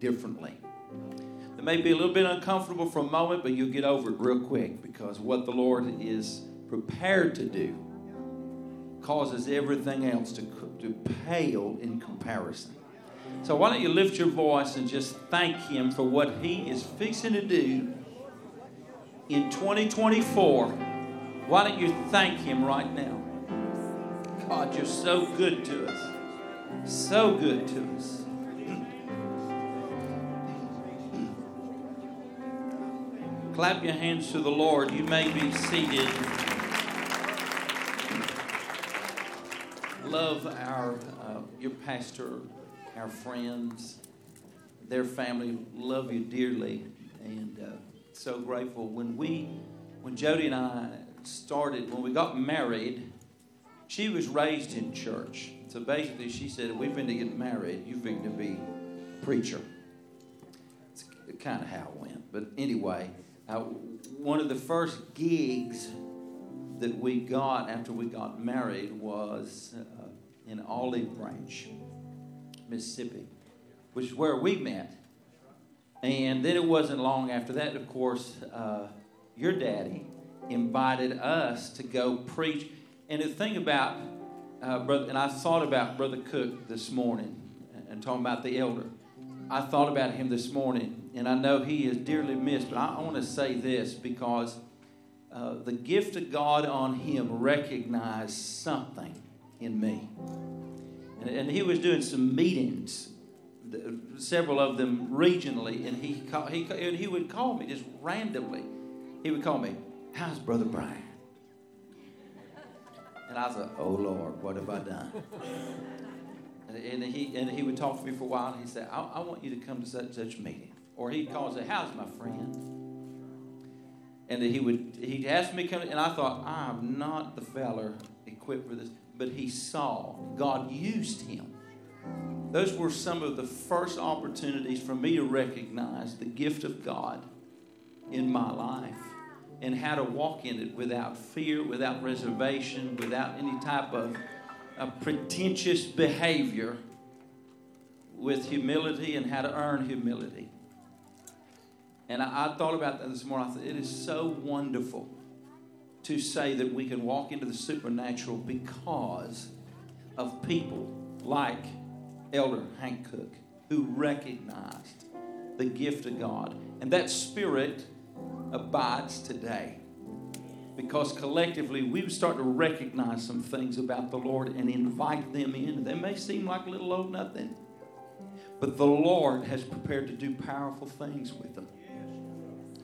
differently. It may be a little bit uncomfortable for a moment, but you'll get over it real quick because what the Lord is prepared to do causes everything else to, to pale in comparison. So, why don't you lift your voice and just thank Him for what He is fixing to do in 2024? Why don't you thank Him right now? God, you're so good to us. So good to us. Clap your hands to the Lord. You may be seated. Love our uh, your pastor, our friends, their family. Love you dearly, and uh, so grateful. When we, when Jody and I started, when we got married, she was raised in church. So basically, she said, "We've been to get married. You've been to be a preacher." It's kind of how it went. But anyway. Uh, one of the first gigs that we got after we got married was uh, in Olive Branch, Mississippi, which is where we met. And then it wasn't long after that, of course, uh, your daddy invited us to go preach. And the thing about, uh, brother, and I thought about Brother Cook this morning and talking about the elder. I thought about him this morning, and I know he is dearly missed, but I, want to say this because uh, the gift of God on him recognized something in me. And, and he was doing some meetings, several of them regionally, and he, call, he, and he would call me just randomly. He would call me, How's Brother Bryan? And I was like, Oh Lord, what have I done? And, he, and he would talk to me for a while, and he'd say, I, I want you to come to such such meeting. Or he'd call and say, How's my friend? And he would he'd ask me to come, and I thought, I'm not the feller equipped for this. But he saw God used him. Those were some of the first opportunities for me to recognize the gift of God in my life and how to walk in it without fear, without reservation, without any type of a pretentious behavior with humility and how to earn humility. And I, I, thought about that this morning. I it is so wonderful to say that we can walk into the supernatural because of people like Elder Hank Cook who recognized the gift of God. And that spirit abides today because collectively we start to recognize some things about the Lord and invite them in. They may seem like little old nothing, but the Lord has prepared to do powerful things with them.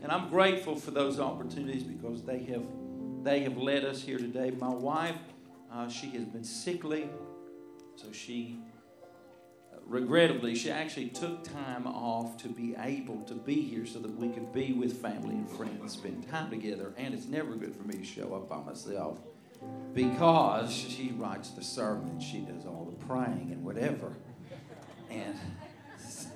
And I'm grateful for those opportunities because they have they have led us here today. My wife, uh, she has been sickly, so she regrettably, she actually took time off to be able to be here so that we could be with family and friends, spend time together. And it's never good for me to show up by myself because she writes the sermon, she does all the praying and whatever. And so,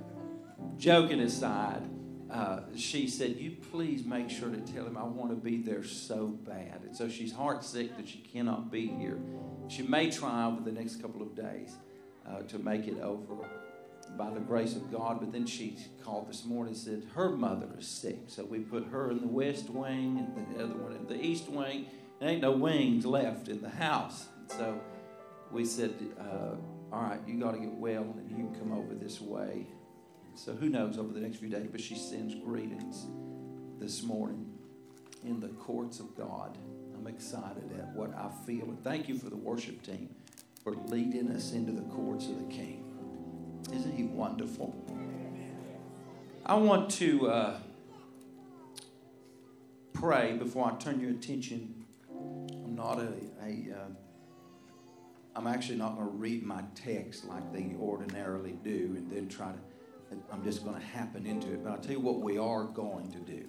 joking aside, uh, she said, You please make sure to tell him I want to be there so bad. And so she's heart sick that she cannot be here. She may try over the next couple of days uh, to make it over by the grace of God. But then she called this morning and said her mother is sick. So we put her in the west wing and the other one in the east wing. There ain't no wings left in the house. So we said, uh, all right, you got to get well and you can come over this way. So who knows over the next few days, but she sends greetings this morning in the courts of God. I'm excited at what I feel. And thank you for the worship team for leading us into the courts of the King. Isn't he wonderful? I want to uh, pray before I turn your attention. I'm not a, a uh, I'm actually not going to read my text like they ordinarily do and then try to, I'm just going to happen into it. But I'll tell you what we are going to do.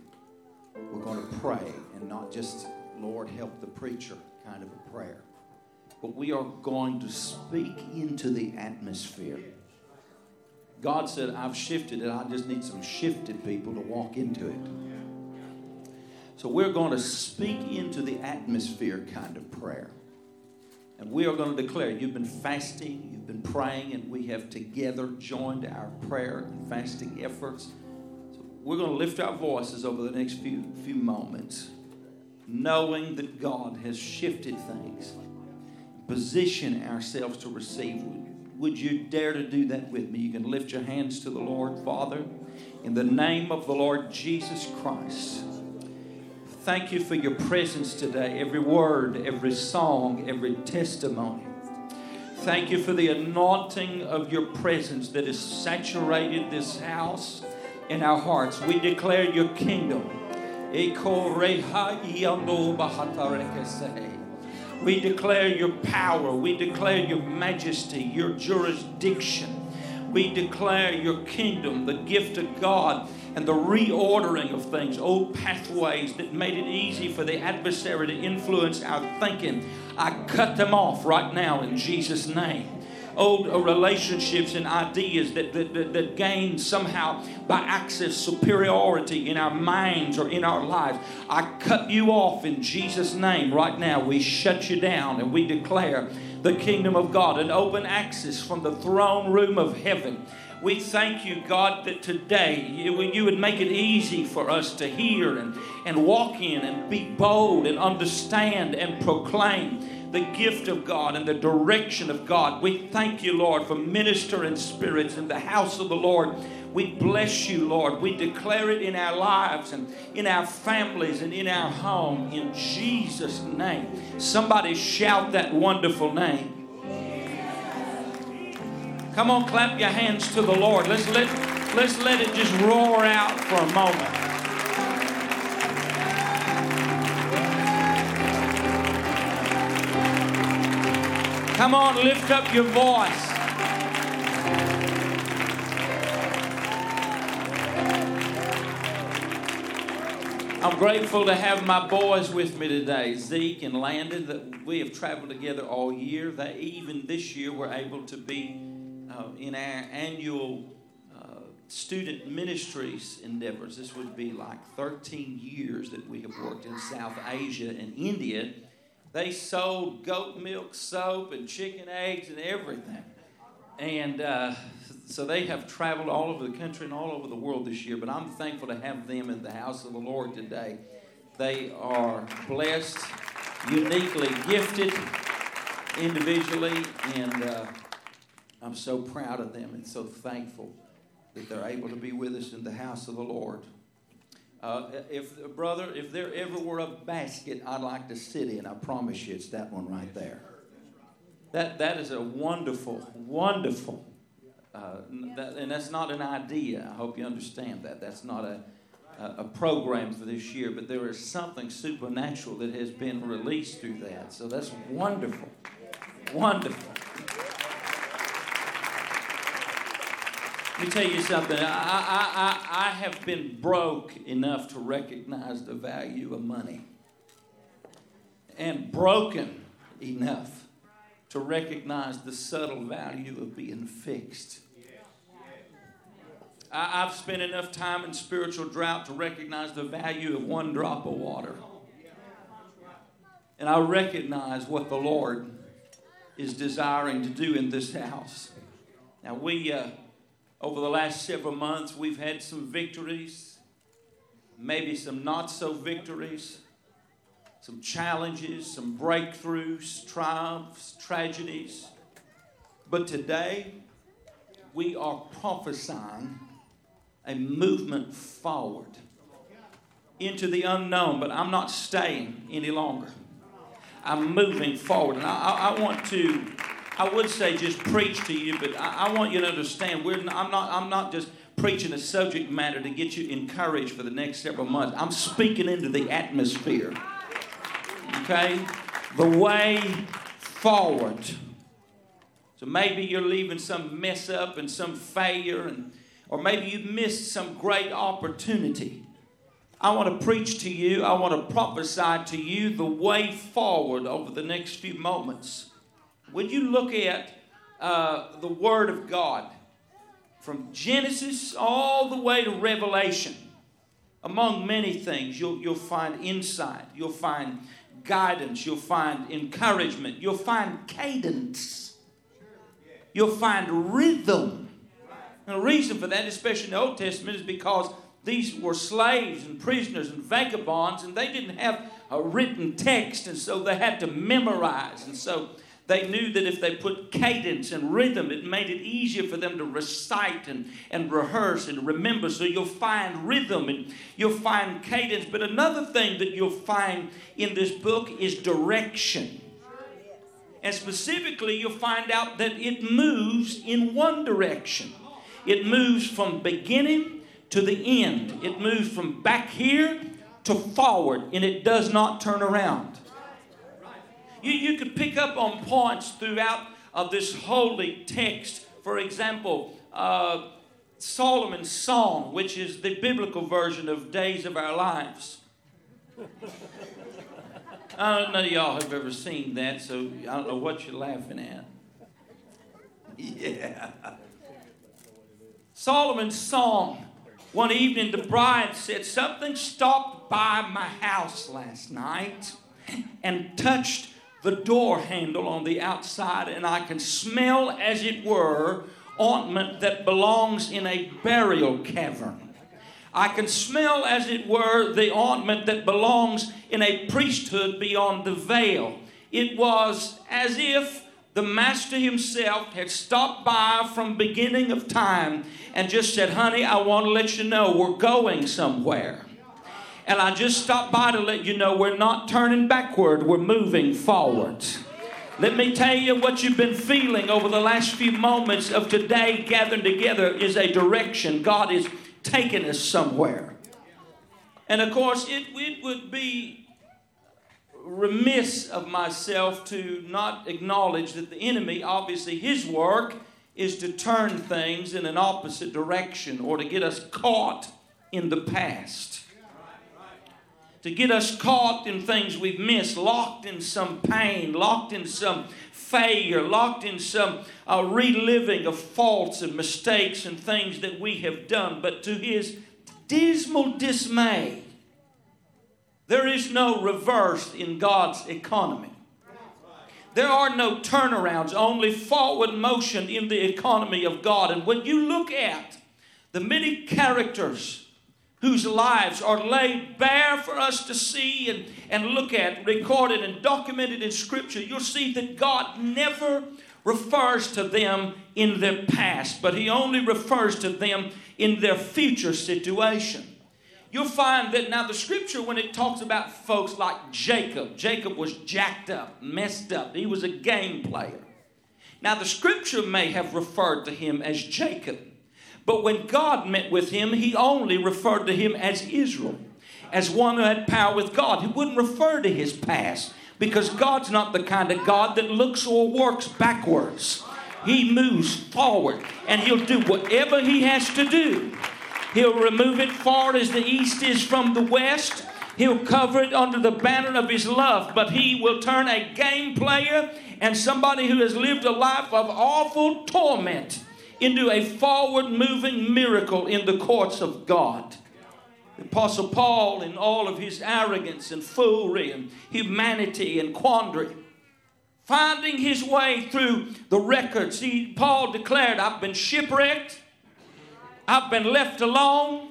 We're going to pray and not just, Lord, help the preacher kind of a prayer but we are going to speak into the atmosphere. God said, I've shifted it. I just need some shifted people to walk into it. So we're going to speak into the atmosphere kind of prayer. And we are going to declare you've been fasting, you've been praying, and we have together joined our prayer and fasting efforts. So we're going to lift our voices over the next few, few moments, knowing that God has shifted things, position ourselves to receive. Would you dare to do that with me? You can lift your hands to the Lord, Father, in the name of the Lord Jesus Christ thank you for your presence today. Every word, every song, every testimony. Thank you for the anointing of your presence that has saturated this house in our hearts. We declare your kingdom. We declare your power. We declare your majesty, your jurisdiction. We declare your kingdom, the gift of God and the reordering of things, old pathways that made it easy for the adversary to influence our thinking. I cut them off right now in Jesus' name old relationships and ideas that, that, that, that, gain somehow by access superiority in our minds or in our lives. I cut you off in Jesus' name right now. We shut you down and we declare the kingdom of God an open access from the throne room of heaven we thank you, God, that today you, you would make it easy for us to hear and, and walk in and be bold and understand and proclaim the gift of God and the direction of God. We thank you, Lord, for ministering spirits in the house of the Lord. We bless you, Lord. We declare it in our lives and in our families and in our home in Jesus' name. Somebody shout that wonderful name. Come on, clap your hands to the Lord. Let's let, let's let it just roar out for a moment. Come on, lift up your voice. I'm grateful to have my boys with me today, Zeke and Landon. That we have traveled together all year. They even this year we were able to be uh, in our annual uh, student ministries endeavors, this would be like 13 years that we have worked in South Asia and India. They sold goat milk, soap, and chicken eggs and everything. And uh, so they have traveled all over the country and all over the world this year. But I'm thankful to have them in the house of the Lord today. They are blessed, uniquely gifted individually, and uh, I'm so proud of them and so thankful that they're able to be with us in the house of the Lord. Uh, if brother, if there ever were a basket I'd like to sit in, I promise you, it's that one right there. That that is a wonderful, wonderful, uh, that, and that's not an idea. I hope you understand that. That's not a a program for this year, but there is something supernatural that has been released through that. So that's wonderful, wonderful. Let me tell you something. I, I, I, I have been broke enough to recognize the value of money, and broken enough to recognize the subtle value of being fixed. I, I've spent enough time in spiritual drought to recognize the value of one drop of water. And I recognize what the Lord is desiring to do in this house. Now, we. Uh, over the last several months, we've had some victories, maybe some not so victories, some challenges, some breakthroughs, triumphs, tragedies. But today, we are prophesying a movement forward into the unknown, but I'm not staying any longer. I'm moving forward. And I, I want to I would say just preach to you, but I, I want you to understand we're not, I'm, not, I'm not just preaching a subject matter to get you encouraged for the next several months. I'm speaking into the atmosphere. Okay? The way forward. So maybe you're leaving some mess up and some failure, and, or maybe you missed some great opportunity. I want to preach to you, I want to prophesy to you the way forward over the next few moments. When you look at uh, the Word of God, from Genesis all the way to Revelation, among many things, you'll, you'll find insight, you'll find guidance, you'll find encouragement, you'll find cadence, you'll find rhythm. And the reason for that, especially in the Old Testament, is because these were slaves and prisoners and vagabonds, and they didn't have a written text, and so they had to memorize. And so they knew that if they put cadence and rhythm, it made it easier for them to recite and, and rehearse and remember. So you'll find rhythm and you'll find cadence. But another thing that you'll find in this book is direction. And specifically, you'll find out that it moves in one direction. It moves from beginning to the end. It moves from back here to forward, and it does not turn around. You, you could pick up on points throughout of this holy text. For example, uh, Solomon's Song, which is the biblical version of Days of Our Lives. I don't know y'all have ever seen that, so I don't know what you're laughing at. Yeah. Solomon's Song. One evening, the bride said, Something stopped by my house last night and touched the door handle on the outside, and I can smell, as it were, ointment that belongs in a burial cavern. I can smell, as it were, the ointment that belongs in a priesthood beyond the veil. It was as if the master himself had stopped by from beginning of time and just said, "Honey, I want to let you know we're going somewhere." And I just stopped by to let you know we're not turning backward, we're moving forward. Let me tell you what you've been feeling over the last few moments of today gathering together is a direction. God is taking us somewhere. And of course, it, it would be remiss of myself to not acknowledge that the enemy, obviously, his work is to turn things in an opposite direction or to get us caught in the past to get us caught in things we've missed, locked in some pain, locked in some failure, locked in some uh, reliving of faults and mistakes and things that we have done. But to his dismal dismay, there is no reverse in God's economy. There are no turnarounds, only forward motion in the economy of God. And when you look at the many characters whose lives are laid bare for us to see and, and look at, recorded and documented in Scripture, you'll see that God never refers to them in their past, but He only refers to them in their future situation. You'll find that now the scripture, when it talks about folks like Jacob, Jacob was jacked up, messed up. He was a game player. Now the scripture may have referred to him as Jacob. But when God met with him, he only referred to him as Israel, as one who had power with God. He wouldn't refer to his past because God's not the kind of God that looks or works backwards. He moves forward and he'll do whatever he has to do. He'll remove it far as the east is from the west. He'll cover it under the banner of his love, but he will turn a game player and somebody who has lived a life of awful torment into a forward moving miracle in the courts of God. The Apostle Paul, in all of his arrogance and foolery and humanity and quandary, finding his way through the records, he, Paul declared, I've been shipwrecked, I've been left alone.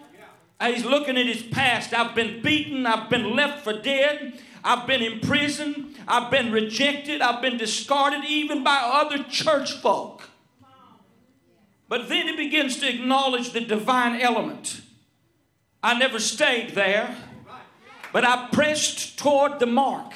He's looking at his past. I've been beaten, I've been left for dead. I've been in prison. I've been rejected. I've been discarded even by other church folk. But then he begins to acknowledge the divine element. I never stayed there, but I pressed toward the mark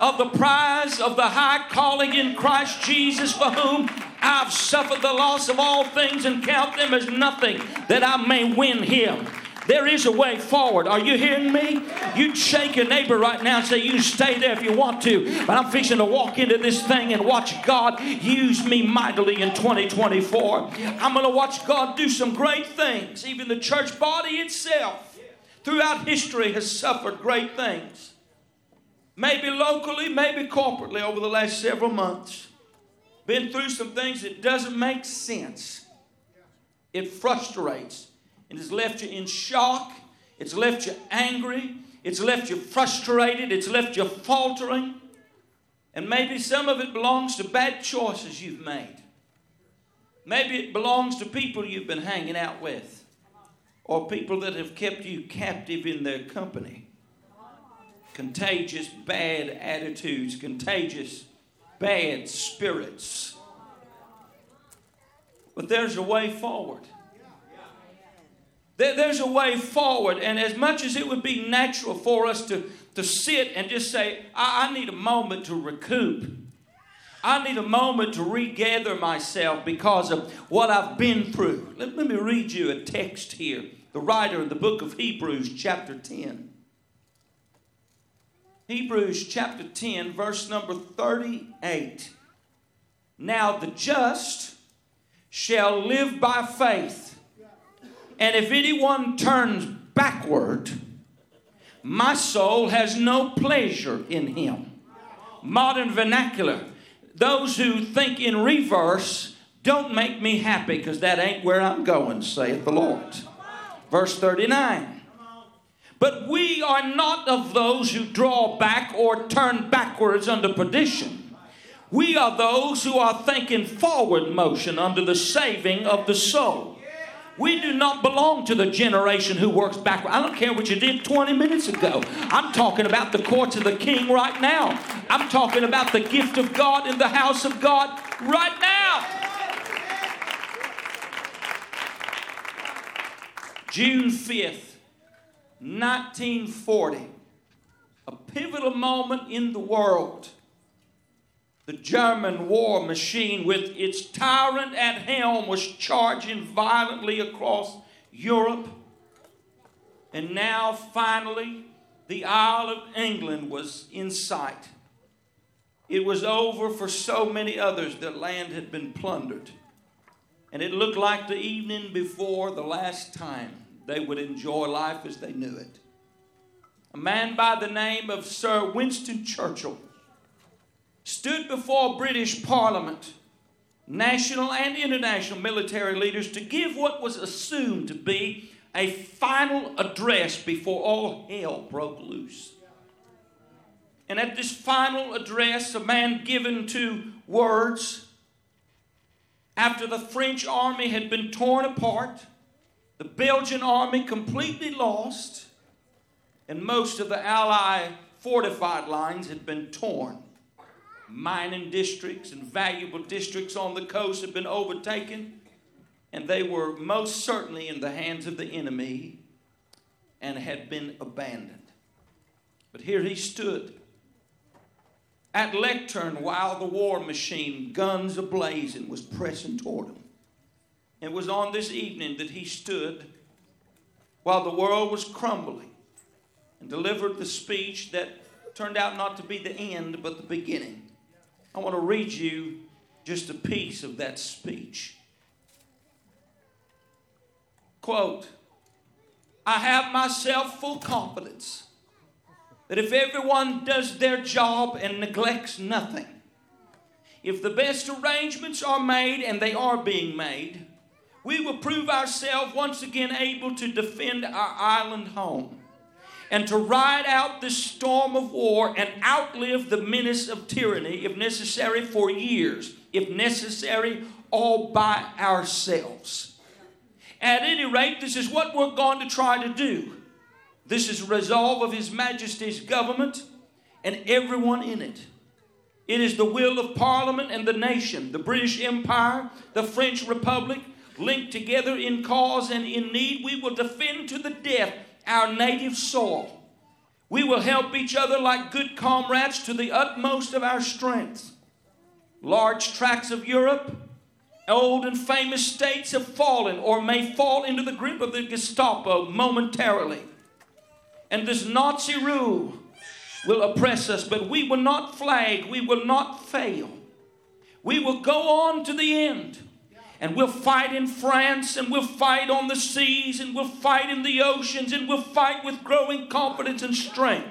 of the prize of the high calling in Christ Jesus, for whom I've suffered the loss of all things and count them as nothing, that I may win him there is a way forward. Are you hearing me? You'd shake your neighbor right now and say, You stay there if you want to. But I'm fixing to walk into this thing and watch God use me mightily in 2024. I'm going to watch God do some great things. Even the church body itself, throughout history, has suffered great things. Maybe locally, maybe corporately over the last several months. Been through some things that doesn't make sense. It frustrates and it's left you in shock. It's left you angry. It's left you frustrated. It's left you faltering. And maybe some of it belongs to bad choices you've made. Maybe it belongs to people you've been hanging out with or people that have kept you captive in their company. Contagious bad attitudes, contagious bad spirits. But there's a way forward. There's a way forward, and as much as it would be natural for us to, to sit and just say, I, I need a moment to recoup, I need a moment to regather myself because of what I've been through. Let, let me read you a text here. The writer in the book of Hebrews, chapter 10. Hebrews chapter 10, verse number 38. Now the just shall live by faith. And if anyone turns backward, my soul has no pleasure in him. Modern vernacular. Those who think in reverse don't make me happy because that ain't where I'm going, saith the Lord. Verse 39. But we are not of those who draw back or turn backwards under perdition. We are those who are thinking forward motion under the saving of the soul. We do not belong to the generation who works backward. I don't care what you did 20 minutes ago. I'm talking about the courts of the king right now. I'm talking about the gift of God in the house of God right now. June 5th, 1940, a pivotal moment in the world. The German war machine, with its tyrant at helm, was charging violently across Europe. And now, finally, the Isle of England was in sight. It was over for so many others. Their land had been plundered. And it looked like the evening before the last time they would enjoy life as they knew it. A man by the name of Sir Winston Churchill stood before British Parliament, national and international military leaders, to give what was assumed to be a final address before all hell broke loose. And at this final address, a man given to words after the French army had been torn apart the Belgian army completely lost, and most of the Allied fortified lines had been torn. Mining districts and valuable districts on the coast had been overtaken, and they were most certainly in the hands of the enemy and had been abandoned. But here he stood at lectern while the war machine, guns ablazing, was pressing toward him. It was on this evening that he stood while the world was crumbling and delivered the speech that turned out not to be the end but the beginning. I want to read you just a piece of that speech. Quote, I have myself full confidence that if everyone does their job and neglects nothing, if the best arrangements are made, and they are being made, we will prove ourselves once again able to defend our island home and to ride out this storm of war and outlive the menace of tyranny, if necessary, for years, if necessary, all by ourselves. At any rate, this is what we're going to try to do. This is the resolve of His Majesty's government and everyone in it. It is the will of Parliament and the nation, the British Empire, the French Republic, linked together in cause and in need, we will defend to the death our native soil. We will help each other like good comrades to the utmost of our strength. Large tracts of Europe, old and famous states have fallen or may fall into the grip of the Gestapo momentarily. And this Nazi rule will oppress us, but we will not flag, we will not fail. We will go on to the end and we'll fight in France, and we'll fight on the seas, and we'll fight in the oceans, and we'll fight with growing confidence and strength.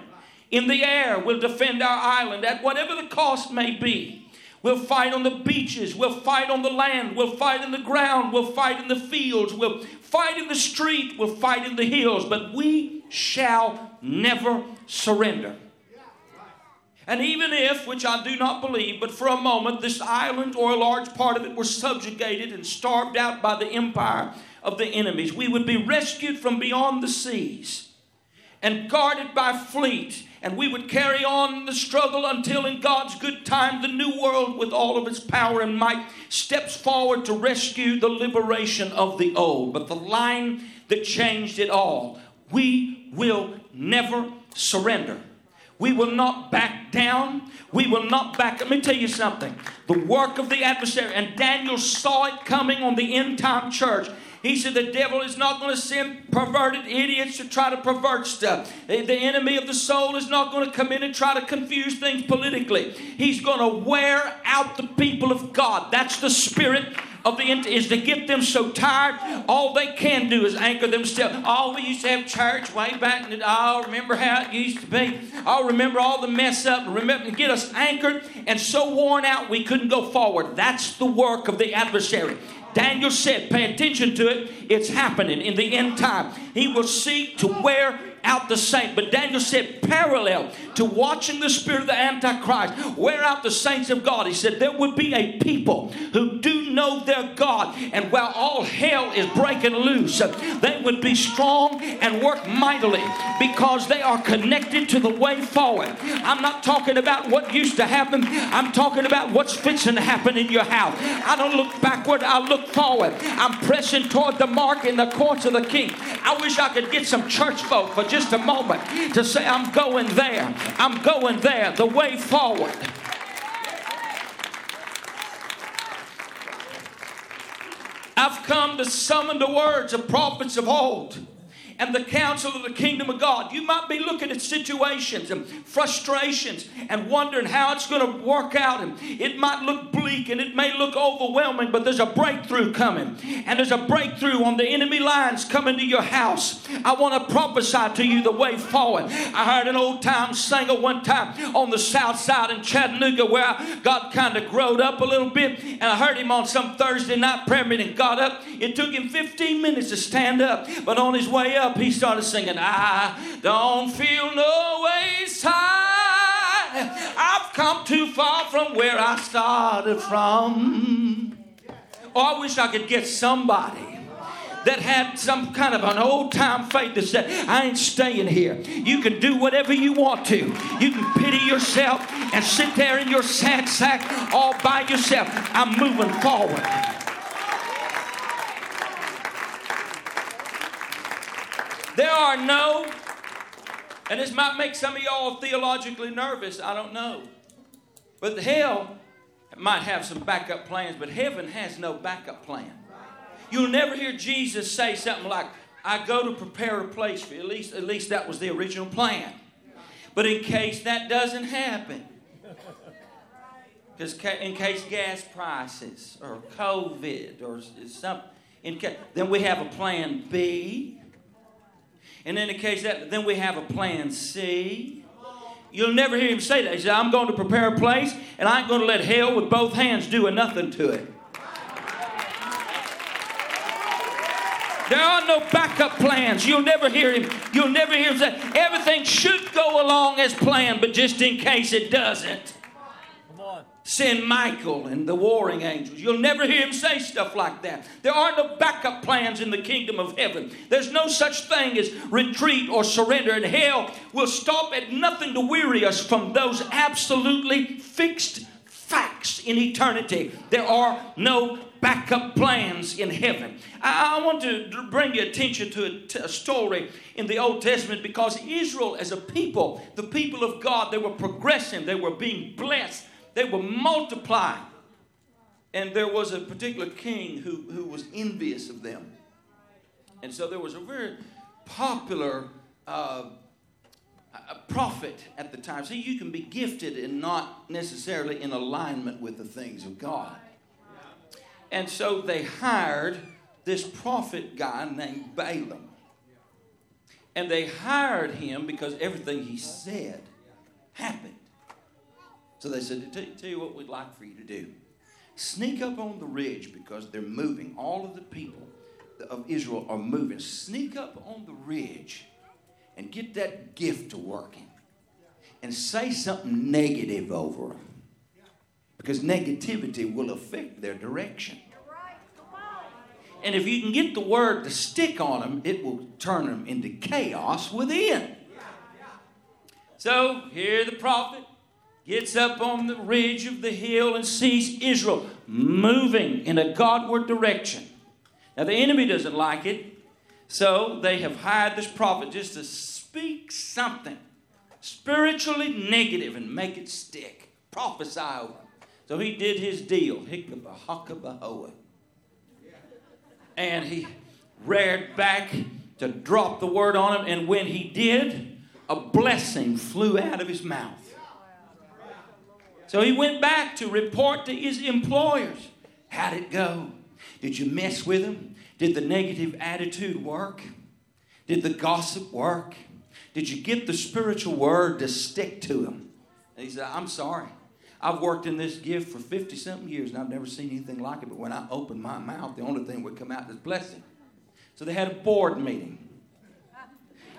In the air, we'll defend our island at whatever the cost may be. We'll fight on the beaches, we'll fight on the land, we'll fight in the ground, we'll fight in the fields, we'll fight in the street, we'll fight in the hills, but we shall never surrender. And even if, which I do not believe, but for a moment this island or a large part of it were subjugated and starved out by the empire of the enemies, we would be rescued from beyond the seas and guarded by fleet. And we would carry on the struggle until, in God's good time, the new world, with all of its power and might, steps forward to rescue the liberation of the old. But the line that changed it all we will never surrender. We will not back down. We will not back. Let me tell you something. The work of the adversary, and Daniel saw it coming on the end time church. He said the devil is not going to send perverted idiots to try to pervert stuff. The enemy of the soul is not going to come in and try to confuse things politically. He's going to wear out the people of God. That's the spirit of the end, is to get them so tired, all they can do is anchor themselves. Oh, we used to have church way back in the oh, remember how it used to be. Oh, remember all the mess up, remember get us anchored and so worn out we couldn't go forward. That's the work of the adversary. Daniel said, pay attention to it. It's happening in the end time. He will seek to wear out the saint. But Daniel said, parallel to watching the spirit of the Antichrist wear out the saints of God, he said, there would be a people who do know their God. And while all hell is breaking loose, they would be strong and work mightily because they are connected to the way forward. I'm not talking about what used to happen, I'm talking about what's fixing to happen in your house. I don't look backward, I look forward. I'm pressing toward the mark in the courts of the king. I wish I could get some church folk for just a moment to say, I'm going there. I'm going there. The way forward. I've come to summon the words of prophets of old and the counsel of the kingdom of God. You might be looking at situations and frustrations and wondering how it's going to work out. And it might look bleak and it may look overwhelming, but there's a breakthrough coming. And there's a breakthrough on the enemy lines coming to your house. I want to prophesy to you the way forward. I heard an old time singer one time on the south side in Chattanooga where I got kind of growed up a little bit. And I heard him on some Thursday night prayer meeting, got up. It took him 15 minutes to stand up, but on his way up, up, he started singing, I don't feel no ways high. I've come too far from where I started from. Oh, I wish I could get somebody that had some kind of an old time faith that said, I ain't staying here. You can do whatever you want to. You can pity yourself and sit there in your sad sack all by yourself. I'm moving forward. There are no, and this might make some of y'all theologically nervous, I don't know. But hell might have some backup plans, but heaven has no backup plan. You'll never hear Jesus say something like, I go to prepare a place for you. At least, at least that was the original plan. But in case that doesn't happen, because in case gas prices or COVID or something, then we have a plan B and in the case that, then we have a plan C. You'll never hear him say that. He said, I'm going to prepare a place, and I ain't going to let hell with both hands do a nothing to it. There are no backup plans. You'll never hear him. You'll never hear him say everything should go along as planned, but just in case it doesn't send Michael and the warring angels. You'll never hear him say stuff like that. There are no backup plans in the kingdom of heaven. There's no such thing as retreat or surrender, and hell will stop at nothing to weary us from those absolutely fixed facts in eternity. There are no backup plans in heaven. I, I want to bring your attention to a, story in the Old Testament because Israel, as a people, the people of God, they were progressing, they were being blessed they were multiplying. And there was a particular king who, who was envious of them. And so there was a very popular uh, prophet at the time. See, you can be gifted and not necessarily in alignment with the things of God. And so they hired this prophet guy named Balaam. And they hired him because everything he said happened. So they said, tell, you what we'd like for you to do. Sneak up on the ridge because they're moving. All of the people of Israel are moving. Sneak up on the ridge and get that gift to working and say something negative over them. Because negativity will affect their direction. And if you can get the word to stick on them, it will turn them into chaos within. So here the prophet gets up on the ridge of the hill and sees Israel moving in a Godward direction. Now the enemy doesn't like it, so they have hired this prophet just to speak something spiritually negative and make it stick. Prophesy over. So he did his deal. Hickabahokabahoa and he reared back to drop the word on him. And when he did, a blessing flew out of his mouth. So he went back to report to his employers. How'd it go? Did you mess with him? Did the negative attitude work? Did the gossip work? Did you get the spiritual word to stick to him? And he said, I'm sorry. I've worked in this gift for 50 something years and I've never seen anything like it. But when I opened my mouth, the only thing would come out is blessing. So they had a board meeting.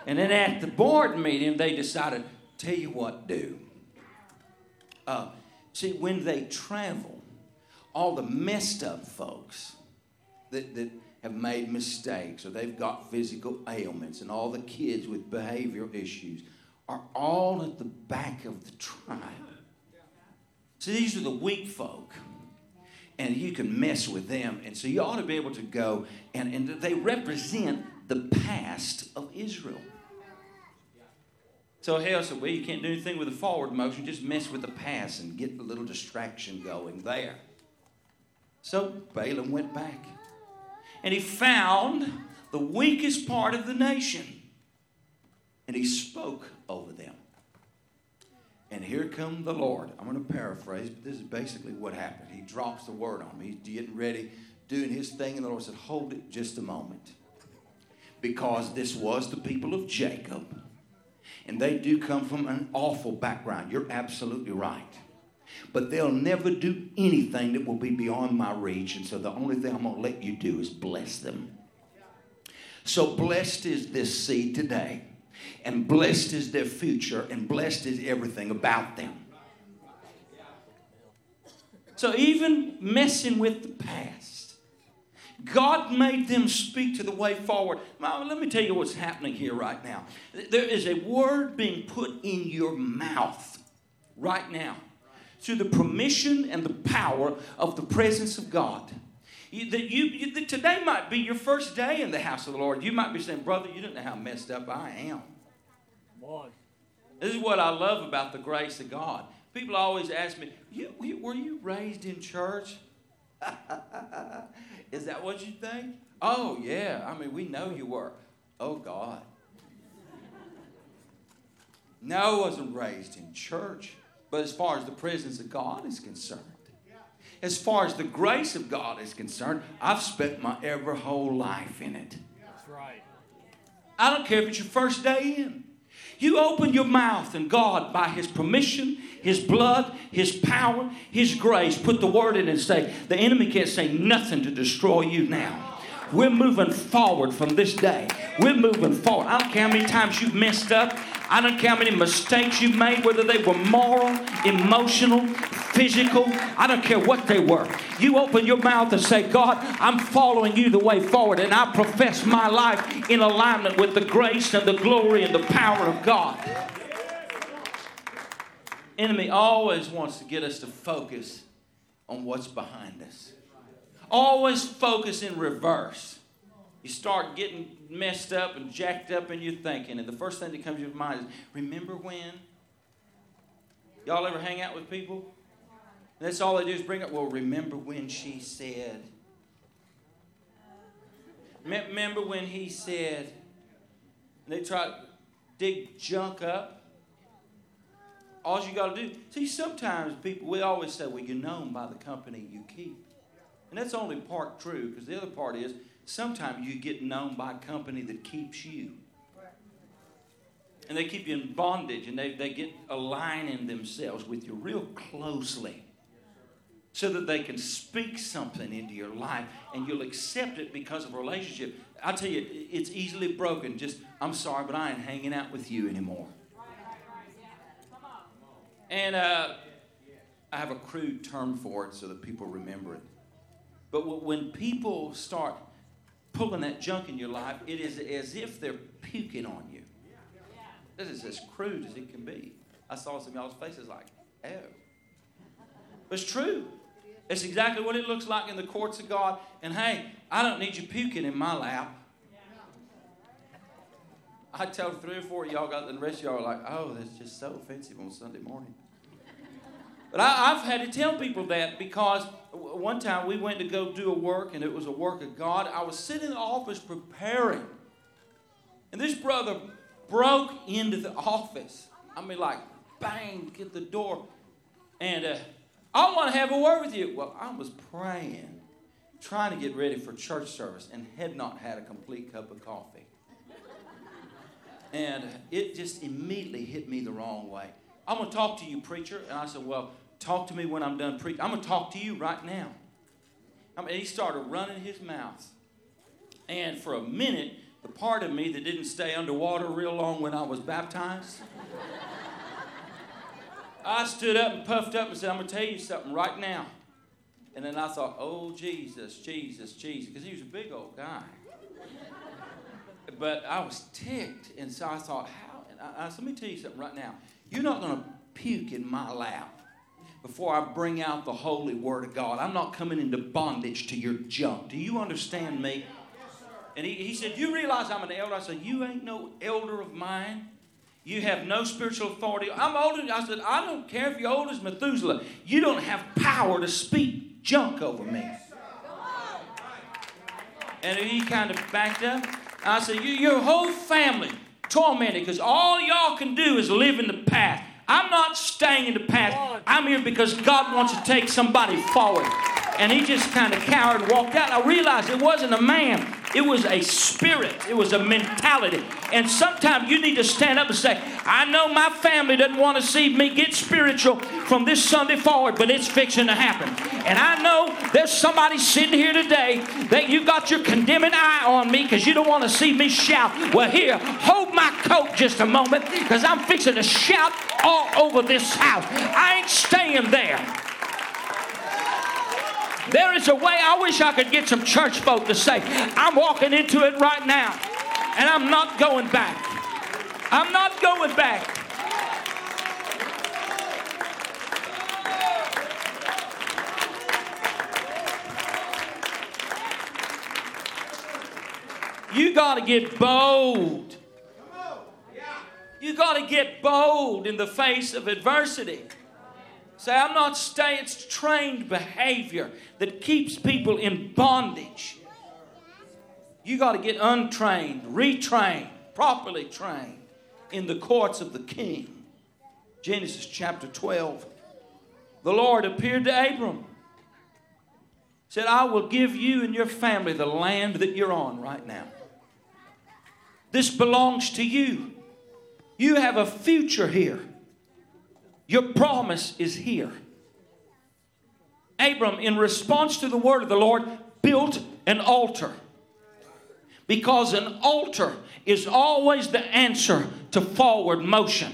And then at the board meeting, they decided, tell you what, do. Uh, see, when they travel, all the messed up folks that, that have made mistakes or they've got physical ailments and all the kids with behavioral issues are all at the back of the tribe. So these are the weak folk. And you can mess with them. And so you ought to be able to go, and, and they represent the past of Israel. So Hale said, Well, you can't do anything with the forward motion, just mess with the pass and get a little distraction going there. So Balaam went back. And he found the weakest part of the nation. And he spoke over them. And here come the Lord. I'm going to paraphrase, but this is basically what happened. He drops the word on me. He's getting ready, doing his thing, and the Lord said, Hold it just a moment. Because this was the people of Jacob. And they do come from an awful background. You're absolutely right. But they'll never do anything that will be beyond my reach. And so the only thing I'm going to let you do is bless them. So blessed is this seed today and blessed is their future, and blessed is everything about them. So, even messing with the past, God made them speak to the way forward. Now, let me tell you what's happening here right now. There is a word being put in your mouth right now through the permission and the power of the presence of God. You, that you, you that today might be your first day in the house of the Lord. You might be saying, Brother, you don't know how messed up I am. Boy, This is what I love about the grace of God. People always ask me, you, Were you raised in church? is that what you think? Oh, yeah. I mean, we know you were. Oh, God. No, I wasn't raised in church. But as far as the presence of God is concerned, as far as the grace of God is concerned, I've spent my ever whole life in it. That's right. I don't care if it's your first day in. You open your mouth, and God, by His permission, His blood, His power, His grace, put the word in and say, The enemy can't say nothing to destroy you now. We're moving forward from this day. We're moving forward. I don't care how many times you've messed up. I don't care how many mistakes you've made, whether they were moral, emotional, physical. I don't care what they were. You open your mouth and say, God, I'm following you the way forward, and I profess my life in alignment with the grace and the glory and the power of God. Enemy always wants to get us to focus on what's behind us. Always focus in reverse. You start getting messed up and jacked up in your thinking, and the first thing that comes to your mind is, remember when? Y'all ever hang out with people? And that's all they do is bring up, well, remember when she said. Remember when he said, they try to dig junk up? All you got to do. See, sometimes people, we always say, well, you're known by the company you keep. And that's only part true, because the other part is sometimes you get known by a company that keeps you. And they keep you in bondage and they, they get aligning themselves with you real closely. so that they can speak something into your life and you'll accept it because of a relationship. I tell you, it's easily broken. Just, I'm sorry, but I ain't hanging out with you anymore. And uh, I have a crude term for it so that people remember it. But when people start pulling that junk in your life, it is as if they're puking on you. This is as crude as it can be. I saw some y'all's faces like, oh. But it's true. It's exactly what it looks like in the courts of God. And hey, I don't need you puking in my lap. I tell three or four of y'all got, the rest of y'all are like, oh, that's just so offensive on Sunday morning. But I, have had to tell people that because one time we went to go do a work and it was a work of God. I was sitting in the office preparing. And this brother broke into the office. I mean, like, bang, get the door. And uh, I want to have a word with you. Well, I was praying, trying to get ready for church service, and had not had a complete cup of coffee. And it just immediately hit me the wrong way. I'm going to talk to you, preacher. And I said, Well, Talk to me when I'm done preaching. I'm going to talk to you right now. I mean, he started running his mouth. And for a minute, the part of me that didn't stay underwater real long when I was baptized, I stood up and puffed up and said, I'm going to tell you something right now. And then I thought, oh, Jesus, Jesus, Jesus, because he was a big old guy. But I was ticked. And so I thought, how? And I, I, let me tell you something right now. You're not going to puke in my lap before I bring out the holy word of God. I'm not coming into bondage to your junk. Do you understand me? And he, he said, You realize I'm an elder? I said, You ain't no elder of mine. You have no spiritual authority. I'm older. I said, I don't care if you're old as Methuselah. You don't have power to speak junk over me. And he kind of backed up. I said, you, Your whole family tormented because all y'all can do is live in the past. I'm not staying in the past. I'm here because God wants to take somebody forward. And he just kind of cowered and walked out. I realized it wasn't a man, it was a spirit, it was a mentality. And sometimes you need to stand up and say, I know my family doesn't want to see me get spiritual from this Sunday forward, but it's fixing to happen. And I know there's somebody sitting here today that you got your condemning eye on me because you don't want to see me shout. Well, here, hold my coat just a moment because I'm fixing to shout all over this house. I ain't staying there. There is a way I wish I could get some church folk to say, I'm walking into it right now and I'm not going back. I'm not going back. You got to get bold. You got to get bold in the face of adversity. Say, I'm not staying. It's trained behavior that keeps people in bondage. You got to get untrained, retrained, properly trained in the courts of the king. Genesis chapter 12. The Lord appeared to Abram. Said, I will give you and your family the land that you're on right now. This belongs to you. You have a future here. Your promise is here. Abram, in response to the word of the Lord, built an altar. Because an altar is always the answer to forward motion.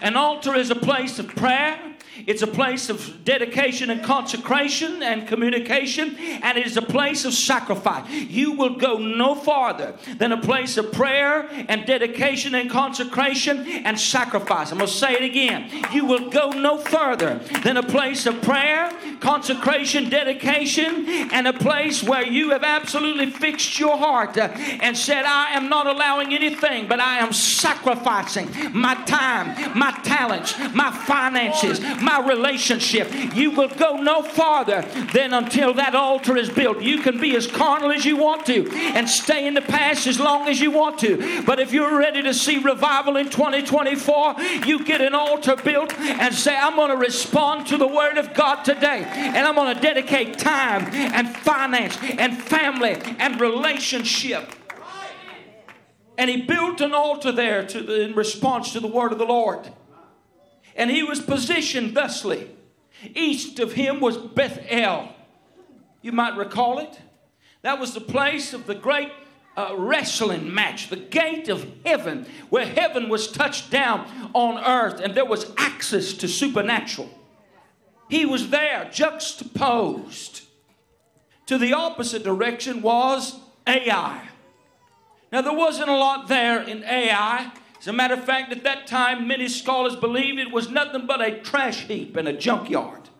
An altar is a place of prayer, it's a place of dedication and consecration and communication, and it is a place of sacrifice. You will go no farther than a place of prayer and dedication and consecration and sacrifice. I'm going to say it again. You will go no further than a place of prayer, consecration, dedication, and a place where you have absolutely fixed your heart uh, and said, I am not allowing anything, but I am sacrificing my time, my talents, my finances, my relationship. You will go no farther than until that altar is built. You can be as carnal as you want to and stay in the past as long as you want to. But if you're ready to see revival in 2024, you get an altar built and say, I'm going to respond to the Word of God today. And I'm going to dedicate time and finance and family and relationship. And he built an altar there to the, in response to the word of the Lord. And he was positioned thusly East of him was Bethel. You might recall it. That was the place of the great uh, wrestling match, the gate of heaven, where heaven was touched down on earth and there was access to supernatural. He was there, juxtaposed. To the opposite direction was Ai. Now, there wasn't a lot there in Ai. As a matter of fact, at that time, many scholars believed it was nothing but a trash heap and a junkyard.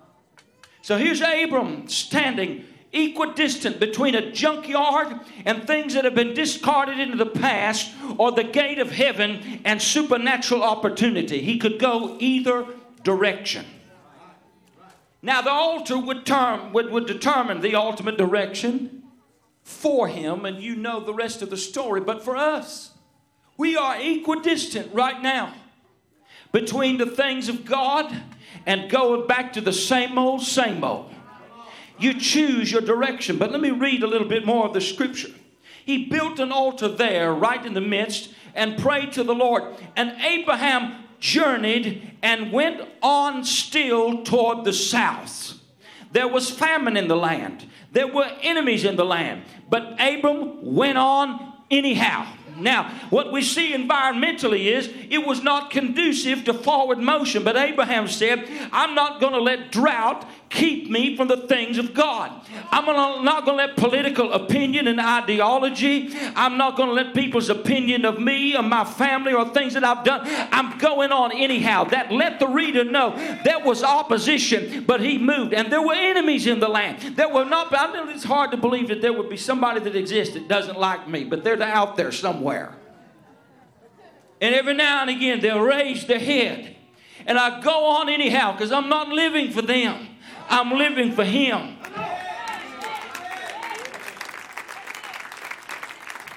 So here's Abram standing equidistant between a junkyard and things that have been discarded into the past or the gate of heaven and supernatural opportunity. He could go either direction. Now, the altar would, term, would, would determine the ultimate direction for him, and you know the rest of the story. But for us, we are equidistant right now between the things of God and going back to the same old, same old. You choose your direction. But let me read a little bit more of the scripture. He built an altar there, right in the midst, and prayed to the Lord. And Abraham journeyed and went on still toward the south. There was famine in the land, there were enemies in the land, but Abram went on anyhow. Now, what we see environmentally is it was not conducive to forward motion, but Abraham said, I'm not going to let drought keep me from the things of God. I'm not going to let political opinion and ideology, I'm not going to let people's opinion of me or my family or things that I've done. I'm going on anyhow. That let the reader know there was opposition, but he moved. And there were enemies in the land. There were not, I know it's hard to believe that there would be somebody that exists that doesn't like me, but they're out there somewhere. And every now and again they'll raise their head. And I go on anyhow because I'm not living for them. I'm living for Him.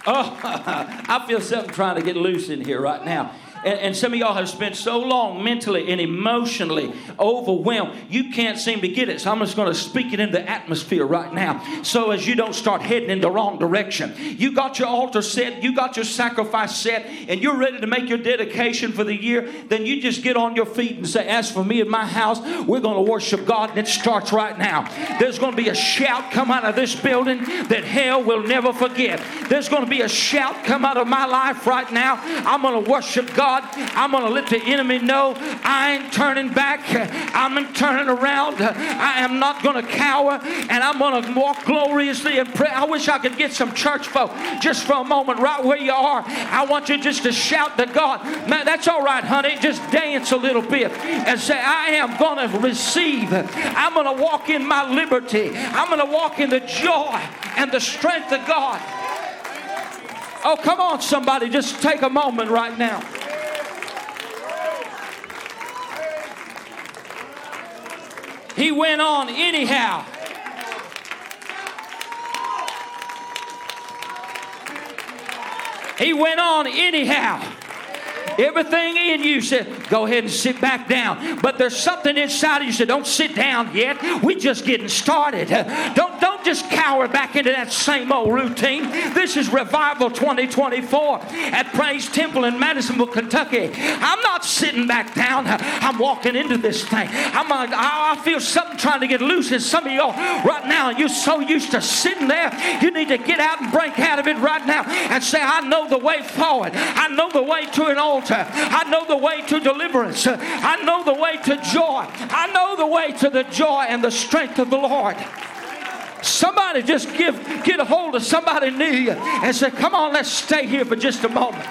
Oh, I feel something trying to get loose in here right now. And, and, some of y'all have spent so long mentally and emotionally overwhelmed, you can't seem to get it. So I'm just going to speak it in the atmosphere right now. So as you don't start heading in the wrong direction, you got your altar set, you got your sacrifice set, and you're ready to make your dedication for the year, then you just get on your feet and say, As for me and my house, we're going to worship God. And it starts right now. There's going to be a shout come out of this building that hell will never forget. There's going to be a shout come out of my life right now. I'm going to worship God. God, I'm going to let the enemy know I ain't turning back. I'm turning around. I am not going to cower and I'm going to walk gloriously and pray. I wish I could get some church folk just for a moment right where you are. I want you just to shout to God. Man, that's all right, honey. Just dance a little bit and say, I am going to receive. I'm going to walk in my liberty. I'm going to walk in the joy and the strength of God. Oh, come on, somebody. Just take a moment right now. He went on anyhow. He went on anyhow. Everything in you said, go ahead and sit back down. But there's something inside of you said, don't sit down yet. We're just getting started. Don't, don't just cower back into that same old routine. This is Revival 2024 at Praise Temple in Madisonville, Kentucky. I'm not sitting back down. I'm walking into this thing. I'm uh, a, I feel something trying to get loose in some of y'all right now. You're so used to sitting there. You need to get out and break out of it right now and say, I know the way forward. I know the way to an altar. I know the way to deliverance. I know the way to joy. I know the way to the joy and the strength of the Lord. Somebody just give get a hold of somebody new and say, Come on, let's stay here for just a moment.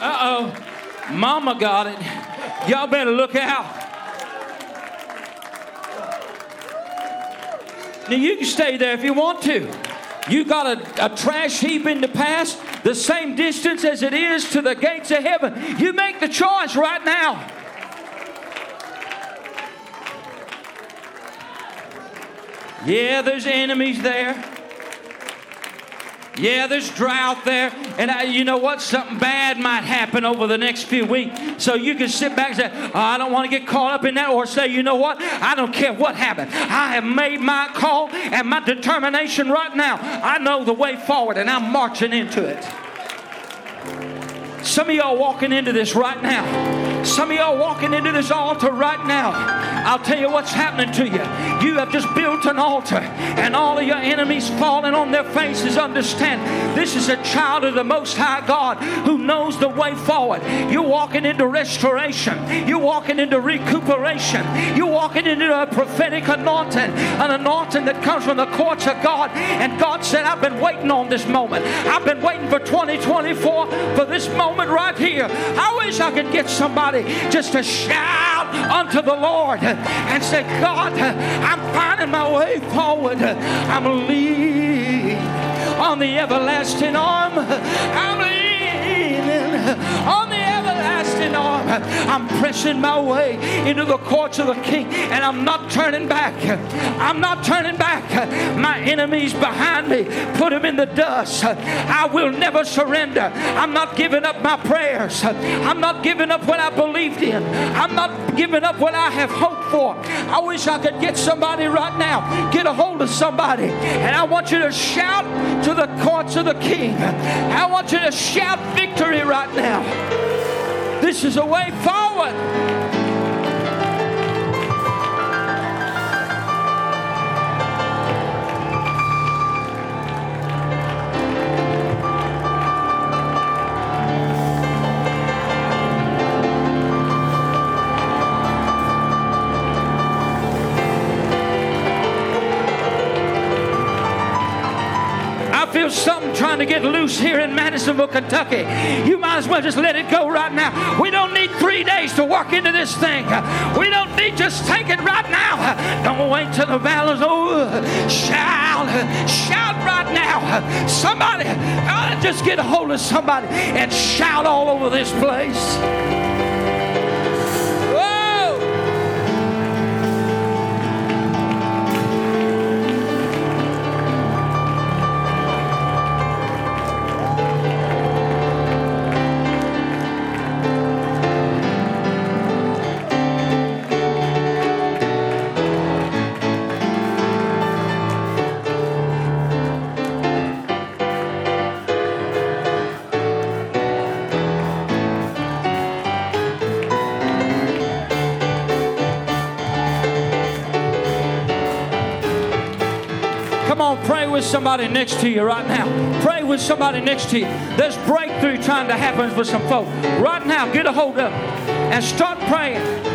Uh oh. Mama got it. Y'all better look out. Now, you can stay there if you want to. You got a, a, trash heap in the past, the same distance as it is to the gates of heaven. You make the choice right now. Yeah, there's enemies there. Yeah, there's drought there. And I, you know what? Something bad might happen over the next few weeks. So you can sit back and say, oh, I don't want to get caught up in that. Or say, you know what? I don't care what happened. I have made my call and my determination right now. I know the way forward and I'm marching into it. Some of y'all walking into this right now. Some of y'all walking into this altar right now. I'll tell you what's happening to you. You have just built an altar, and all of your enemies falling on their faces. Understand, this is a child of the Most High God who knows the way forward. You're walking into restoration, you're walking into recuperation, you're walking into a prophetic anointing, an anointing that comes from the courts of God. And God said, I've been waiting on this moment. I've been waiting for 2024 for this moment right here, I wish I could get somebody just to shout unto the Lord and say, God, I'm finding my way forward. I'm leaning on the everlasting arm. I'm leaning on. I'm pressing my way into the courts of the King, and I'm not turning back. I'm not turning back. My enemies behind me, put them in the dust. I will never surrender. I'm not giving up my prayers. I'm not giving up what I believed in. I'm not giving up what I have hoped for. I wish I could get somebody right now, get a hold of somebody, and I want you to shout to the courts of the King. I want you to shout victory right now. This is a way forward. Trying to get loose here in Madisonville, Kentucky, you might as well just let it go right now. We don't need three days to walk into this thing. We don't need just take it right now. Don't wait till the battle's over. Shout, shout right now. Somebody, uh, just get a hold of somebody and shout all over this place. Somebody next to you right now. Pray with somebody next to you. There's breakthrough trying to happen for some folk. Right now, get a hold of and start praying.